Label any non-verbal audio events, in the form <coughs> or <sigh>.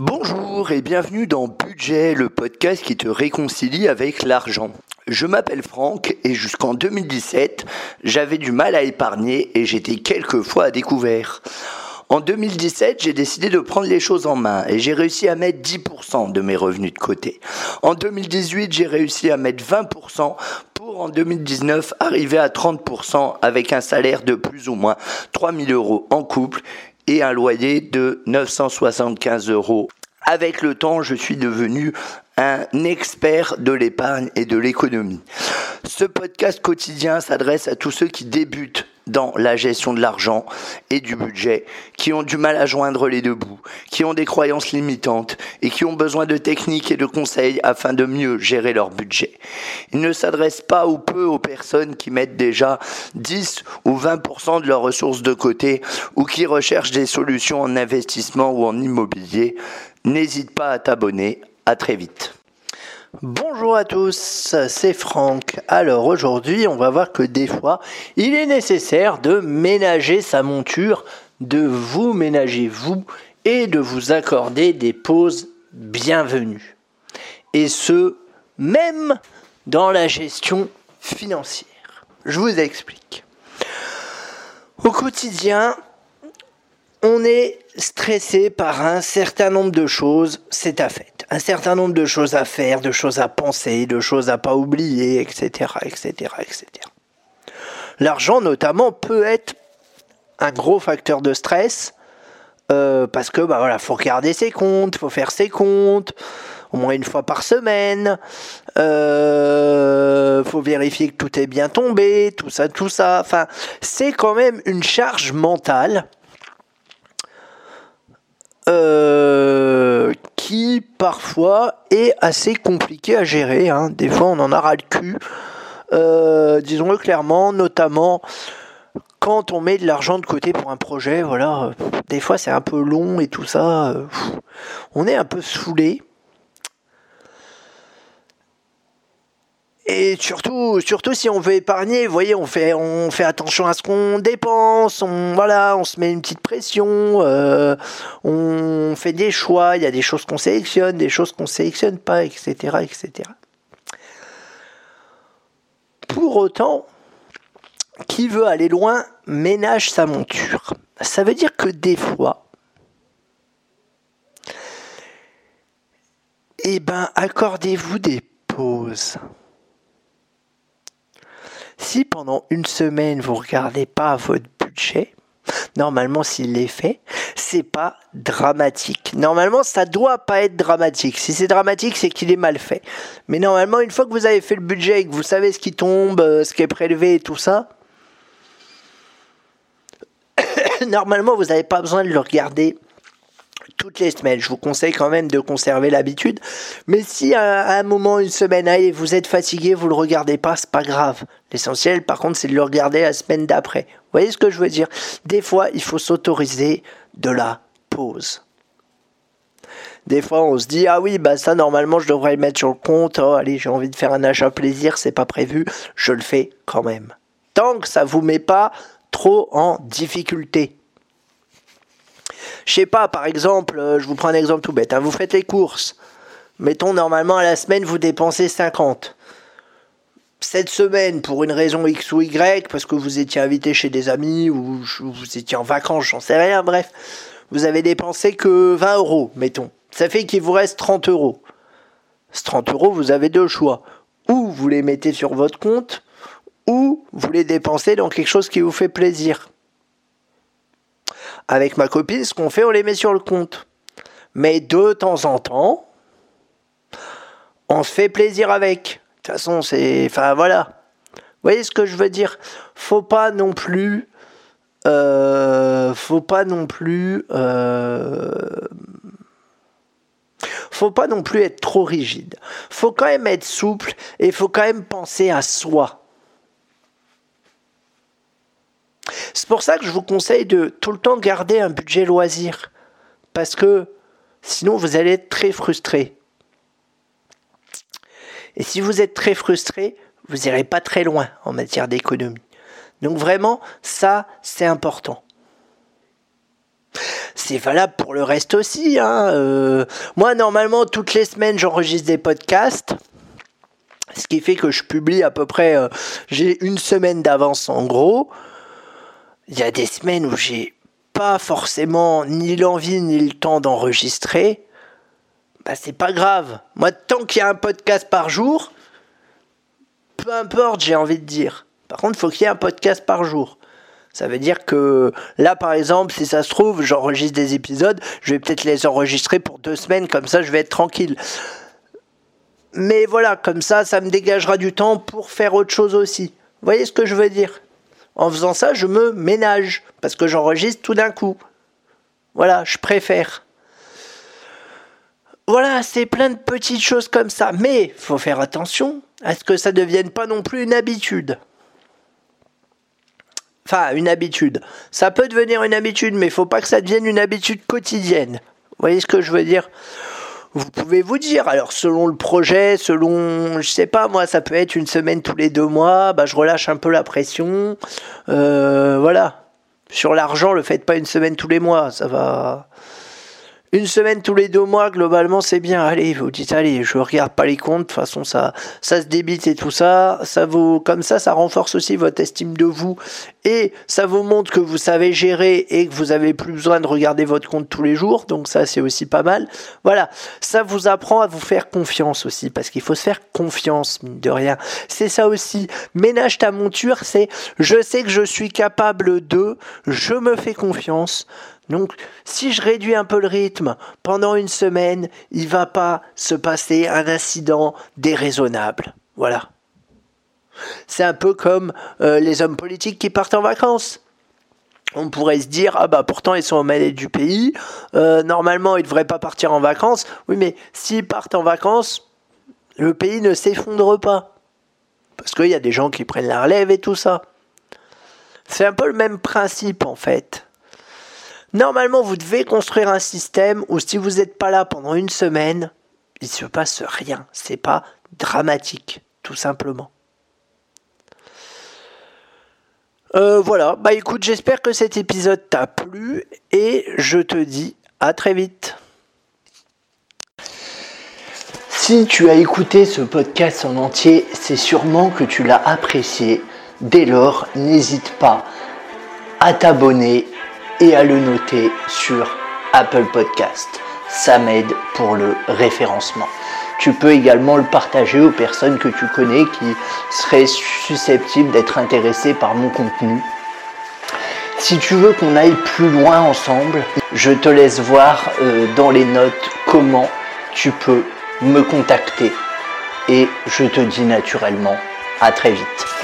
Bonjour et bienvenue dans Budget, le podcast qui te réconcilie avec l'argent. Je m'appelle Franck et jusqu'en 2017, j'avais du mal à épargner et j'étais quelquefois à découvert. En 2017, j'ai décidé de prendre les choses en main et j'ai réussi à mettre 10% de mes revenus de côté. En 2018, j'ai réussi à mettre 20% pour en 2019 arriver à 30% avec un salaire de plus ou moins 3000 euros en couple et un loyer de 975 euros. Avec le temps, je suis devenu un expert de l'épargne et de l'économie. Ce podcast quotidien s'adresse à tous ceux qui débutent dans la gestion de l'argent et du budget, qui ont du mal à joindre les deux bouts, qui ont des croyances limitantes et qui ont besoin de techniques et de conseils afin de mieux gérer leur budget. Il ne s'adresse pas ou peu aux personnes qui mettent déjà 10 ou 20% de leurs ressources de côté ou qui recherchent des solutions en investissement ou en immobilier. N'hésite pas à t'abonner. À très vite. Bonjour à tous, c'est Franck. Alors aujourd'hui, on va voir que des fois, il est nécessaire de ménager sa monture, de vous ménager vous et de vous accorder des pauses bienvenues. Et ce, même dans la gestion financière. Je vous explique. Au quotidien, on est stressé par un certain nombre de choses, c'est à fait. Un certain nombre de choses à faire, de choses à penser, de choses à pas oublier, etc., etc., etc. L'argent, notamment, peut être un gros facteur de stress euh, parce que bah voilà, faut regarder ses comptes, faut faire ses comptes au moins une fois par semaine. Euh, faut vérifier que tout est bien tombé, tout ça, tout ça. Enfin, c'est quand même une charge mentale euh, qui parfois est assez compliqué à gérer. Hein. Des fois, on en a ras le cul. Euh, disons-le clairement, notamment quand on met de l'argent de côté pour un projet. Voilà, des fois, c'est un peu long et tout ça. Euh, on est un peu saoulé. Et surtout, surtout si on veut épargner, vous voyez, on fait, on fait attention à ce qu'on dépense, on, voilà, on se met une petite pression, euh, on fait des choix, il y a des choses qu'on sélectionne, des choses qu'on sélectionne pas, etc., etc. Pour autant, qui veut aller loin ménage sa monture. Ça veut dire que des fois, eh ben, accordez-vous des pauses. Si pendant une semaine vous regardez pas votre budget, normalement s'il est fait, c'est pas dramatique. Normalement, ça doit pas être dramatique. Si c'est dramatique, c'est qu'il est mal fait. Mais normalement, une fois que vous avez fait le budget et que vous savez ce qui tombe, euh, ce qui est prélevé et tout ça, <coughs> normalement, vous n'avez pas besoin de le regarder toutes les semaines. Je vous conseille quand même de conserver l'habitude. Mais si à, un moment, une semaine, allez, vous êtes fatigué, vous le regardez pas, c'est pas grave. L'essentiel, par contre, c'est de le regarder la semaine d'après. Vous voyez ce que je veux dire? Des fois, il faut s'autoriser de la pause. Des fois, on se dit ah oui, bah ça normalement je devrais le mettre sur le compte. Oh, allez, j'ai envie de faire un achat plaisir, c'est pas prévu, je le fais quand même. Tant que ça vous met pas trop en difficulté. Je sais pas, par exemple, euh, je vous prends un exemple tout bête. Hein, vous faites les courses. Mettons, normalement, à la semaine, vous dépensez 50. Cette semaine, pour une raison X ou Y, parce que vous étiez invité chez des amis ou vous étiez en vacances, j'en sais rien, bref, vous avez dépensé que 20 euros, mettons. Ça fait qu'il vous reste 30 euros. Ce 30 euros, vous avez deux choix. Ou vous les mettez sur votre compte, ou vous les dépensez dans quelque chose qui vous fait plaisir avec ma copine, ce qu'on fait, on les met sur le compte. Mais de temps en temps, on se fait plaisir avec. De toute façon, c'est. Enfin, voilà. Vous voyez ce que je veux dire? Faut pas non plus. Euh, faut pas non plus. Euh, faut pas non plus être trop rigide. Faut quand même être souple et faut quand même penser à soi. C'est pour ça que je vous conseille de tout le temps garder un budget loisir. Parce que sinon, vous allez être très frustré. Et si vous êtes très frustré, vous n'irez pas très loin en matière d'économie. Donc vraiment, ça, c'est important. C'est valable pour le reste aussi. Hein. Euh, moi, normalement, toutes les semaines, j'enregistre des podcasts. Ce qui fait que je publie à peu près, euh, j'ai une semaine d'avance en gros. Il y a des semaines où j'ai pas forcément ni l'envie ni le temps d'enregistrer. Bah, c'est pas grave. Moi, tant qu'il y a un podcast par jour, peu importe, j'ai envie de dire. Par contre, il faut qu'il y ait un podcast par jour. Ça veut dire que là, par exemple, si ça se trouve, j'enregistre des épisodes, je vais peut-être les enregistrer pour deux semaines, comme ça je vais être tranquille. Mais voilà, comme ça, ça me dégagera du temps pour faire autre chose aussi. Vous voyez ce que je veux dire? En faisant ça, je me ménage, parce que j'enregistre tout d'un coup. Voilà, je préfère. Voilà, c'est plein de petites choses comme ça. Mais il faut faire attention à ce que ça ne devienne pas non plus une habitude. Enfin, une habitude. Ça peut devenir une habitude, mais il faut pas que ça devienne une habitude quotidienne. Vous voyez ce que je veux dire? Vous pouvez vous dire, alors selon le projet, selon, je sais pas, moi, ça peut être une semaine tous les deux mois, bah, je relâche un peu la pression. Euh, voilà. Sur l'argent, le faites pas une semaine tous les mois, ça va. Une semaine tous les deux mois, globalement, c'est bien. Allez, vous dites, allez, je regarde pas les comptes. De toute façon, ça, ça se débite et tout ça. Ça vous, comme ça, ça renforce aussi votre estime de vous. Et ça vous montre que vous savez gérer et que vous avez plus besoin de regarder votre compte tous les jours. Donc ça, c'est aussi pas mal. Voilà. Ça vous apprend à vous faire confiance aussi. Parce qu'il faut se faire confiance, mine de rien. C'est ça aussi. Ménage ta monture, c'est je sais que je suis capable de, je me fais confiance. Donc, si je réduis un peu le rythme pendant une semaine, il va pas se passer un incident déraisonnable. Voilà. C'est un peu comme euh, les hommes politiques qui partent en vacances. On pourrait se dire, ah bah pourtant ils sont au mêlée du pays, euh, normalement ils ne devraient pas partir en vacances. Oui, mais s'ils partent en vacances, le pays ne s'effondre pas. Parce qu'il y a des gens qui prennent la relève et tout ça. C'est un peu le même principe en fait. Normalement, vous devez construire un système où si vous n'êtes pas là pendant une semaine, il ne se passe rien. C'est pas dramatique, tout simplement. Euh, voilà, bah écoute, j'espère que cet épisode t'a plu et je te dis à très vite. Si tu as écouté ce podcast en entier, c'est sûrement que tu l'as apprécié. Dès lors, n'hésite pas à t'abonner et à le noter sur Apple Podcast. Ça m'aide pour le référencement. Tu peux également le partager aux personnes que tu connais qui seraient susceptibles d'être intéressées par mon contenu. Si tu veux qu'on aille plus loin ensemble, je te laisse voir euh, dans les notes comment tu peux me contacter. Et je te dis naturellement à très vite.